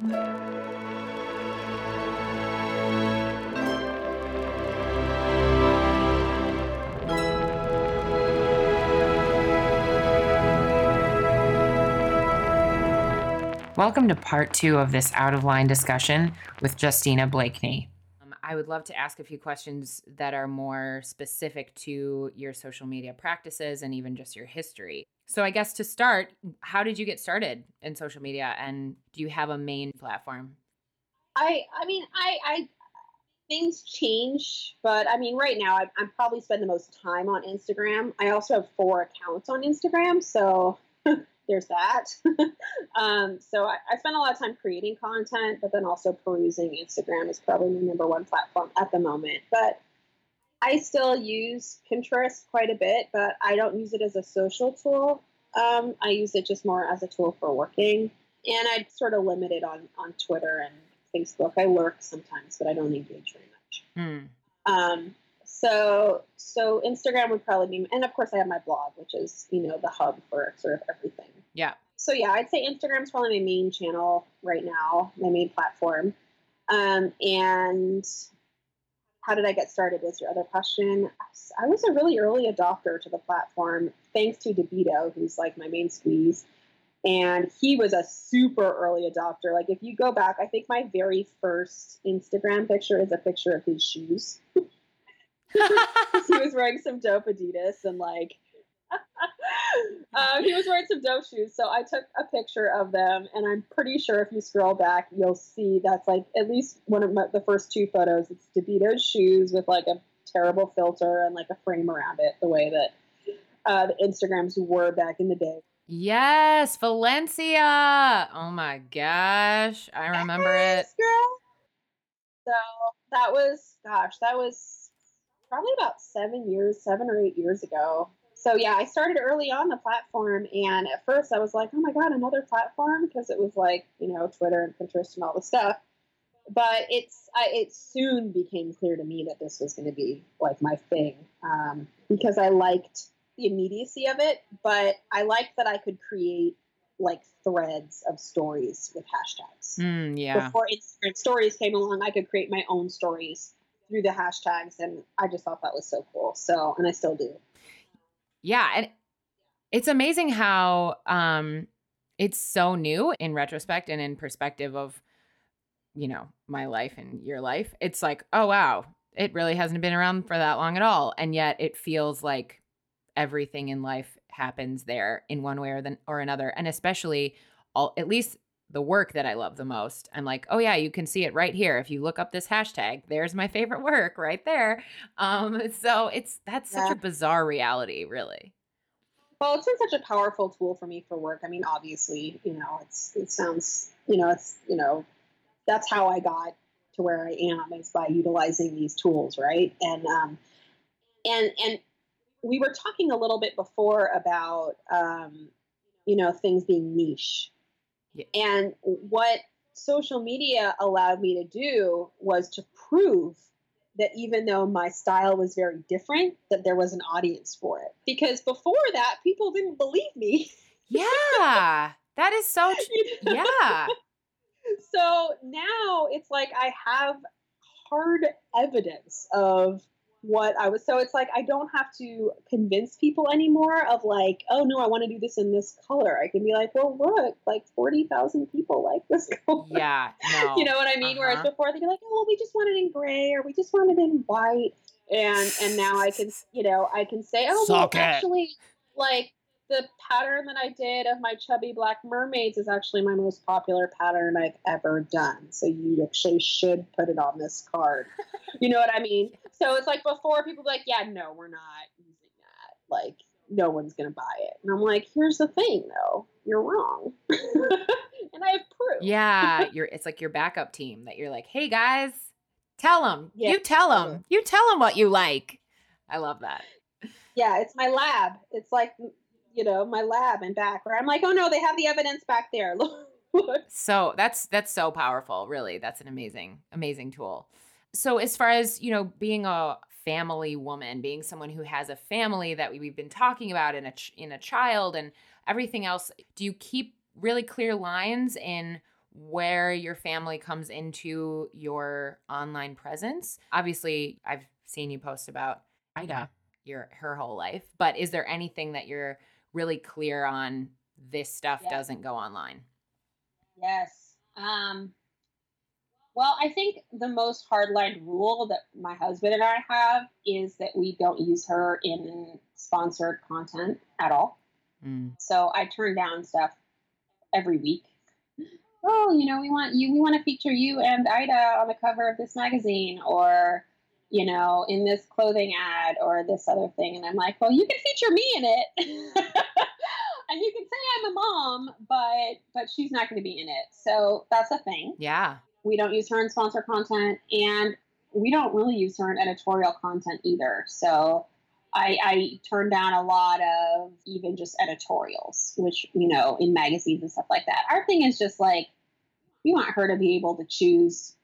Welcome to part two of this out of line discussion with Justina Blakeney. I would love to ask a few questions that are more specific to your social media practices and even just your history. So, I guess to start, how did you get started in social media and do you have a main platform? I I mean I I things change, but I mean right now I, I'm probably spend the most time on Instagram. I also have four accounts on Instagram, so there's that. um, so I, I spend a lot of time creating content, but then also perusing Instagram is probably my number one platform at the moment. But I still use Pinterest quite a bit, but I don't use it as a social tool. Um, I use it just more as a tool for working. And I sort of limit it on, on Twitter and Facebook. I lurk sometimes, but I don't engage very much. Hmm. Um, so so Instagram would probably be, and of course I have my blog, which is you know the hub for sort of everything. Yeah. So yeah, I'd say Instagram's probably my main channel right now, my main platform. Um, and how did I get started? Was your other question? I was a really early adopter to the platform, thanks to DeVito, who's like my main squeeze. And he was a super early adopter. Like, if you go back, I think my very first Instagram picture is a picture of his shoes. he was wearing some dope Adidas and like um, he was wearing some dope shoes, so I took a picture of them, and I'm pretty sure if you scroll back, you'll see that's like at least one of my, the first two photos. It's DeVito's shoes with like a terrible filter and like a frame around it, the way that uh, the Instagrams were back in the day. Yes, Valencia. Oh my gosh, I remember yes, it. Girl. So that was, gosh, that was probably about seven years, seven or eight years ago so yeah, I started early on the platform, and at first I was like, oh my god, another platform because it was like you know Twitter and Pinterest and all the stuff. But it's I, it soon became clear to me that this was going to be like my thing um, because I liked the immediacy of it, but I liked that I could create like threads of stories with hashtags. Mm, yeah. Before Instagram stories came along, I could create my own stories through the hashtags, and I just thought that was so cool. So, and I still do. Yeah, and it's amazing how um it's so new in retrospect and in perspective of you know, my life and your life. It's like, oh wow, it really hasn't been around for that long at all and yet it feels like everything in life happens there in one way or then or another and especially all at least the work that I love the most. I'm like, oh yeah, you can see it right here. If you look up this hashtag, there's my favorite work right there. Um, so it's that's yeah. such a bizarre reality, really. Well, it's been such a powerful tool for me for work. I mean, obviously, you know, it's it sounds, you know, it's you know, that's how I got to where I am is by utilizing these tools, right? And um, and and we were talking a little bit before about um, you know things being niche yeah. And what social media allowed me to do was to prove that even though my style was very different, that there was an audience for it. Because before that, people didn't believe me. Yeah, that is so. Tr- yeah. So now it's like I have hard evidence of what I was. So it's like I don't have to convince people anymore of like, oh no, I want to do this in this color. I can be like, well, look, like forty thousand people like this color. Yeah, no. you know what I mean? Uh-huh. Whereas before they'd be like, oh, well, we just want it in gray or we just want it in white. And and now I can, you know, I can say, oh, Suck well, it. actually, like the pattern that I did of my chubby black mermaids is actually my most popular pattern I've ever done. So you actually should put it on this card. you know what I mean? So it's like before people like, yeah, no, we're not using that. Like no one's gonna buy it. And I'm like, here's the thing though, you're wrong. and I have proof. Yeah, you're it's like your backup team that you're like, hey guys, tell them. Yeah, you tell them. You tell them what you like. I love that. Yeah, it's my lab. It's like you know, my lab and back where I'm like, oh no, they have the evidence back there. Look. so that's that's so powerful, really. That's an amazing, amazing tool. So as far as, you know, being a family woman, being someone who has a family that we've been talking about in a in a child and everything else, do you keep really clear lines in where your family comes into your online presence. Obviously, I've seen you post about Ida your her whole life, but is there anything that you're really clear on this stuff Yeah. doesn't go online? Yes. Um, well, I think the most hardline rule that my husband and I have is that we don't use her in sponsored content at all. Mm. So I turn down stuff every week. Oh, you know, we want you, we want to feature you and Ida on the cover of this magazine or, you know, in this clothing ad or this other thing. And I'm like, well, you can feature me in it. and you can say I'm a mom, but but she's not going to be in it. So that's a thing. Yeah. We don't use her in sponsor content, and we don't really use her in editorial content either. So I, I turn down a lot of even just editorials, which, you know, in magazines and stuff like that. Our thing is just like, we want her to be able to choose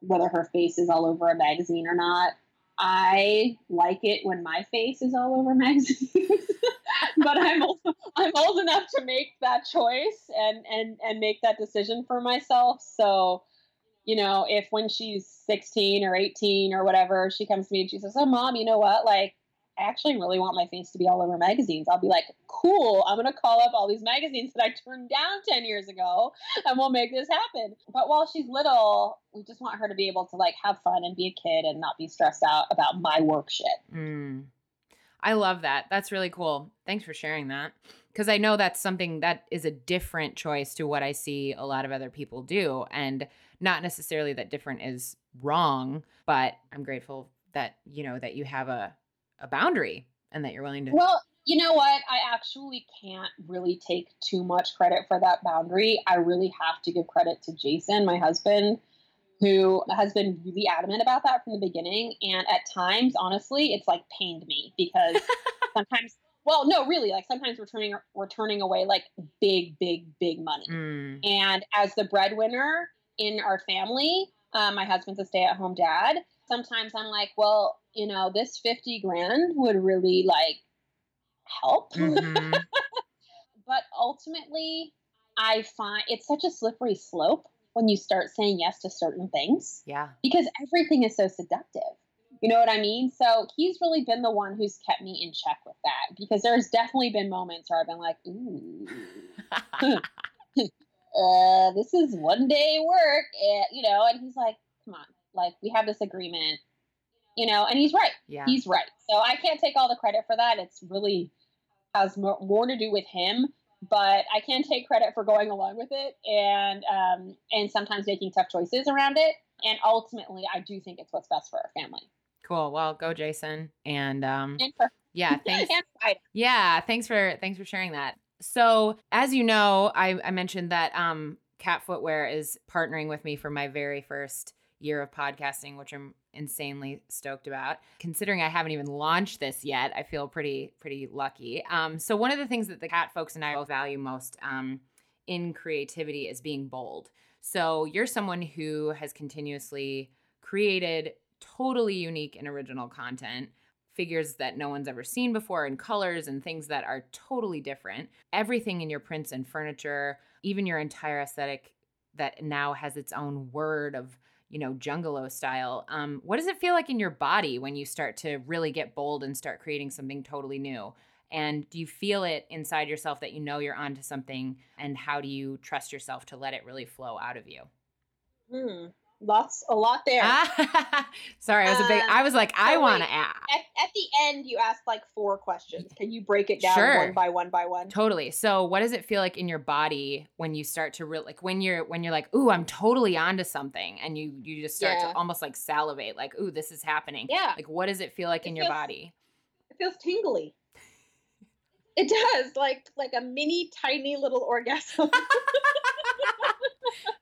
whether her face is all over a magazine or not. I like it when my face is all over magazines, but I'm old, I'm old enough to make that choice and and and make that decision for myself. So, you know, if when she's 16 or 18 or whatever, she comes to me and she says, "Oh, mom, you know what? Like, I actually really want my face to be all over magazines." I'll be like, "Cool, I'm gonna call up all these magazines that I turned down 10 years ago, and we'll make this happen." But while she's little, we just want her to be able to like have fun and be a kid and not be stressed out about my work shit. Mm. I love that. That's really cool. Thanks for sharing that. Because I know that's something that is a different choice to what I see a lot of other people do. And not necessarily that different is wrong, but I'm grateful that, you know, that you have a, a boundary and that you're willing to. Well, you know what? I actually can't really take too much credit for that boundary. I really have to give credit to Jason, my husband, who has been really adamant about that from the beginning. And at times, honestly, it's like pained me because sometimes, well, no, really, like sometimes we're turning we're turning away like big, big, big money. Mm, And as the breadwinner in our family, um, my husband's a stay at home dad. Sometimes I'm like, well, you know, this 50 grand would really like help. mhm. but ultimately, I find it's such a slippery slope when you start saying yes to certain things Yeah. because everything is so seductive. You know what I mean? So he's really been the one who's kept me in check with that because there's definitely been moments where I've been like, ooh, uh, this is one day work, and, you know, and he's like, come on, like we have this agreement, you know, and he's right. yeah. He's right. So I can't take all the credit for that. It's really has more, more to do with him, but I can take credit for going along with it and um, and sometimes making tough choices around it. And ultimately, I do think it's what's best for our family. cool. Well, go, Jason. And um, And for yeah, thanks. and Yeah, thanks for thanks for sharing that. So, as you know, I, I mentioned that um, Cat Footwear is partnering with me for my very first year of podcasting, which I'm insanely stoked about. Considering I haven't even launched this yet, I feel pretty pretty lucky. Um, so, one of the things that the Cat folks and I both value most um, in creativity is being bold. So, you're someone who has continuously created totally unique and original content figures that no one's ever seen before and colors and things that are totally different. Everything in your prints and furniture, even your entire aesthetic that now has its own word of, you know, jungalow style. Um, what does it feel like in your body when you start to really get bold and start creating something totally new? And do you feel it inside yourself that you know you're onto something? And how do you trust yourself to let it really flow out of you? Hmm. Lots, a lot there. Ah, sorry, I was a big. Um, I was like, I so want to ask. At, at the end, you asked like four questions. Can you break it down Sure. one by one by one? Totally. So, what does it feel like in your body when you start to really like when you're when you're like, "Ooh, I'm totally onto something," and you you just start Yeah. to almost like salivate, like, "Ooh, this is happening." Yeah. Like, what does it feel like It in your body? It feels tingly. It does, like like a mini tiny little orgasm.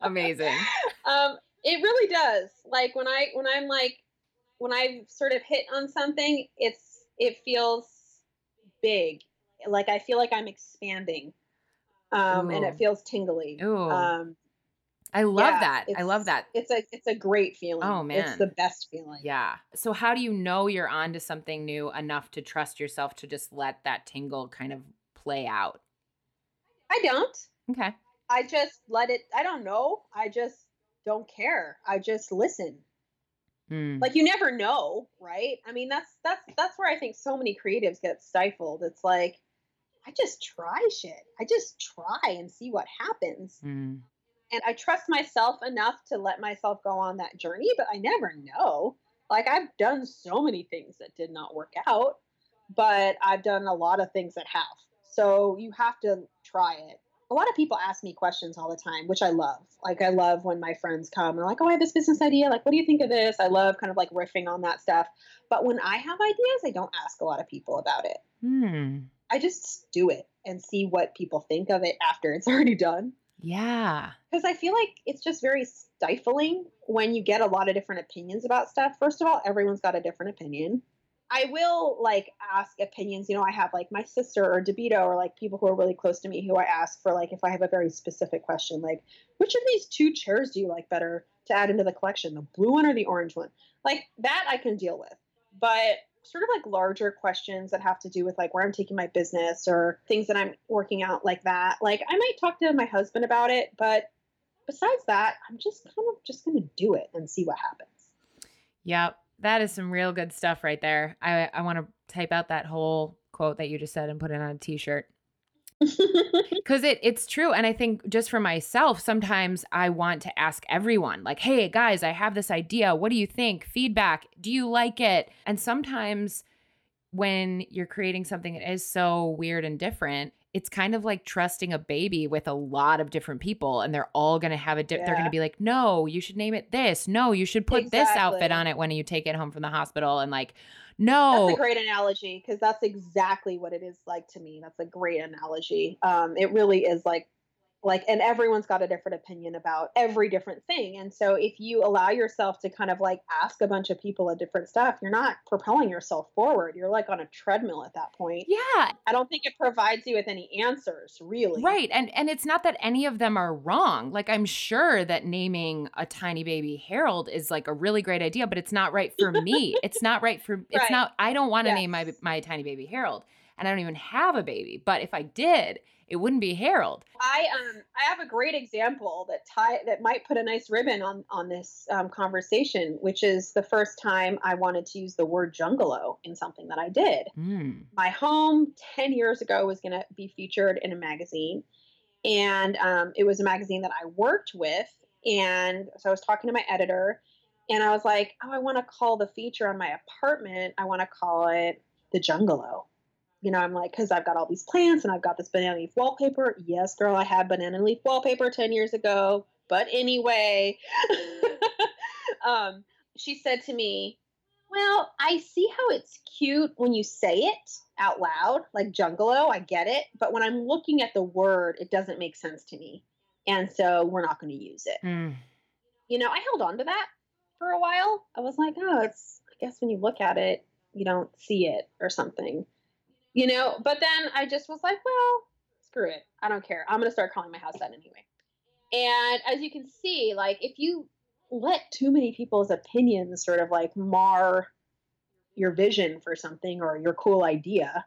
Amazing. um, it really does. Like when I when I'm like when I've sort of hit on something, it's it feels big. Like I feel like I'm expanding. Um, and it feels tingly. Ooh. Um, I love yeah, that. I love that. It's a it's a great feeling. Oh, man. it's the best feeling. Yeah. So, how do you know you're onto something new enough to trust yourself to just let that tingle kind of play out? I don't. Okay. I just let it. I don't know. I just don't care. I just listen. Mm. Like you never know, right? I mean, that's that's that's where I think so many creatives get stifled. It's like I just try shit. I just try and see what happens. Mm. And I trust myself enough to let myself go on that journey, but I never know. Like I've done so many things that did not work out, but I've done a lot of things that have. So you have to try it. A lot of people ask me questions all the time, which I love. Like I love when my friends come and are like, "Oh, I have this business idea. Like, what do you think of this?" I love kind of like riffing on that stuff. But when I have ideas, I don't ask a lot of people about it. Hmm. I just do it and see what people think of it after it's already done. Yeah. Because I feel like it's just very stifling when you get a lot of different opinions about stuff. First of all, everyone's got a different opinion. I will like ask opinions. You know, I have like my sister or Debito or like people who are really close to me who I ask for like if I have a very specific question, like which of these two chairs do you like better to add into the collection, the blue one or the orange one? Like that I can deal with. But sort of like larger questions that have to do with like where I'm taking my business or things that I'm working out like that. Like I might talk to my husband about it, but besides that, I'm just kind of just going to do it and see what happens. Yep. That is some real good stuff right there. I, I want to type out that whole quote that you just said and put it on a t-shirt. Cuz it it's true and I think just for myself sometimes I want to ask everyone like, "Hey guys, I have this idea. What do you think? Feedback. Do you like it?" And sometimes when you're creating something that is so weird and different, it's kind of like trusting a baby with a lot of different people and they're all going to have a di- they're going to be like, "No, you should name it this. No, you should put this outfit on it when you take it home from the hospital." And like, no That's a great analogy because that's exactly what it is like to me. That's a great analogy. Um, it really is like, like, and everyone's got a different opinion about every different thing. And so if you allow yourself to kind of like ask a bunch of people a different stuff, you're not propelling yourself forward. You're like on a treadmill at that point. yeah, I don't think it provides you with any answers, really. Right. And and it's not that any of them are wrong. Like I'm sure that naming a tiny baby Harold is like a really great idea, but it's not right for me. it's not right for it's Right. not I don't want to name my my tiny baby Harold. And I don't even have a baby. But if I did, it wouldn't be Harold. I um I have a great example that tie that might put a nice ribbon on on this um, conversation, which is the first time I wanted to use the word jungalow in something that I did. Mm. My home ten years ago was going to be featured in a magazine, and um, it was a magazine that I worked with, and so I was talking to my editor, and I was like, oh, I want to call the feature on my apartment. I want to call it the jungalow you know, I'm like, because I've got all these plants and I've got this banana leaf wallpaper. Yes, girl, I had banana leaf wallpaper 10 years ago. But anyway, um, she said to me, Well, I see how it's cute when you say it out loud, like jungalow. I get it. But when I'm looking at the word, it doesn't make sense to me. And so we're not going to use it. Mm. You know, I held on to that for a while. I was like, Oh, it's, I guess when you look at it, you don't see it or something you know but then i just was like well screw it i don't care i'm going to start calling my house that anyway and as you can see like if you let too many people's opinions sort of like mar your vision for something or your cool idea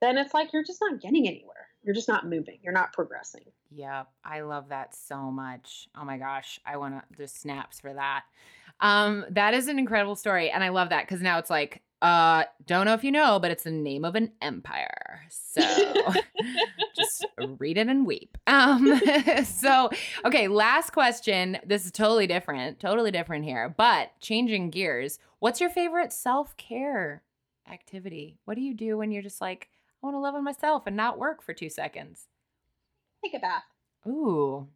then it's like you're just not getting anywhere you're just not moving you're not progressing Yep. I love that so much. Oh my gosh. I want to just snaps for that. Um, that is an incredible story. And I love that because now it's like, uh, don't know if you know, but it's the name of an empire. So just read it and weep. Um, so okay, last question. This is totally different, totally different here, but changing gears. What's your favorite self-care activity? What do you do when you're just like, I want to love on myself and not work for two seconds? take a bath Ooh.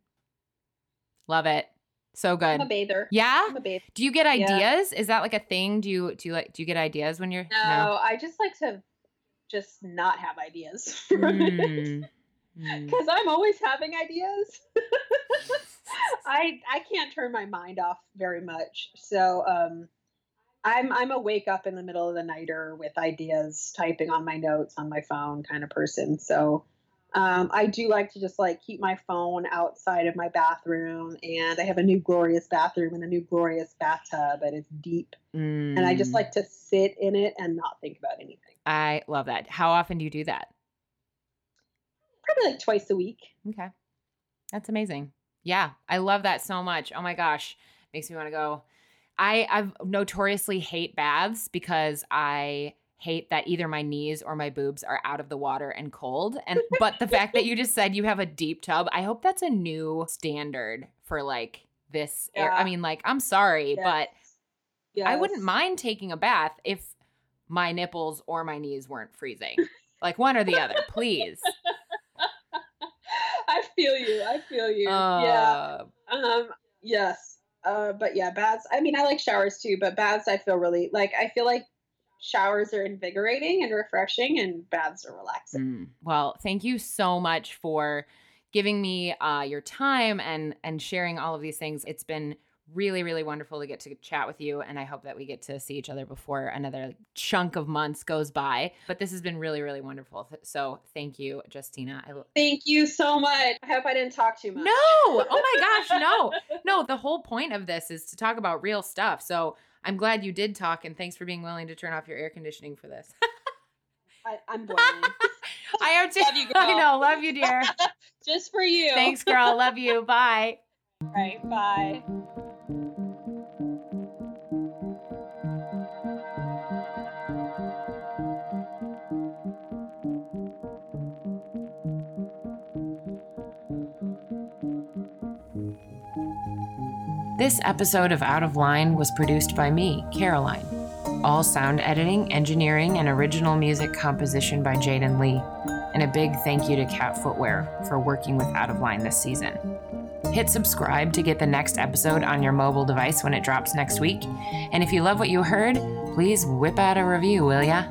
Love it. So good. i'm a bather Yeah? i'm a bather Do you get Yeah. ideas? Is that like a thing? Do you do you like do you get ideas when you're no i just like to just not have ideas Mm. Mm. because I'm always having ideas. I I can't turn my mind off very much, so um, I'm I'm a wake up in the middle of the nighter with ideas, typing on my notes on my phone kind of person. So um, I do like to just like keep my phone outside of my bathroom, and I have a new glorious bathroom and a new glorious bathtub, and it's deep, and I just Mm. like to sit in it and not think about anything. I love that. How often do you do that? Probably like twice a week. Okay. That's amazing. Yeah, I love that so much. Oh my gosh, makes me want to go. I I've notoriously hate baths because I hate that either my knees or my boobs are out of the water and cold. And but the fact that you just said you have a deep tub, I hope that's a new standard for like this. Yeah. I mean, like I'm sorry, yes. but yes. I wouldn't mind taking a bath if my nipples or my knees weren't freezing. like one or the other, please. I feel you. I feel you. Uh, yeah. Um. Yes. Uh. But yeah, baths. I mean, I like showers too, but baths, I feel really like I feel like showers are invigorating and refreshing, and baths are relaxing. Mm. Well, thank you so much for giving me uh, your time and and sharing all of these things. It's been really, really wonderful to get to chat with you. And I hope that we get to see each other before another chunk of months goes by. But this has been really, really wonderful. So thank you, Justina. I thank you so much. I hope I didn't talk too much. No. Oh my gosh. No. no. The whole point of this is to talk about real stuff. So I'm glad you did talk. And thanks for being willing to turn off your air conditioning for this. I, am boiling. I am too. Love you, girl. I know. Love you, dear. Just for you. Thanks, girl. Love you. Bye. All right. Bye. This episode of Out of Line was produced by me, Caroline. All sound editing, engineering, and original music composition by Jaden Lee. And a big thank you to Cat Footwear for working with Out of Line this season. Hit subscribe to get the next episode on your mobile device when it drops next week. And if you love what you heard, please whip out a review, will ya?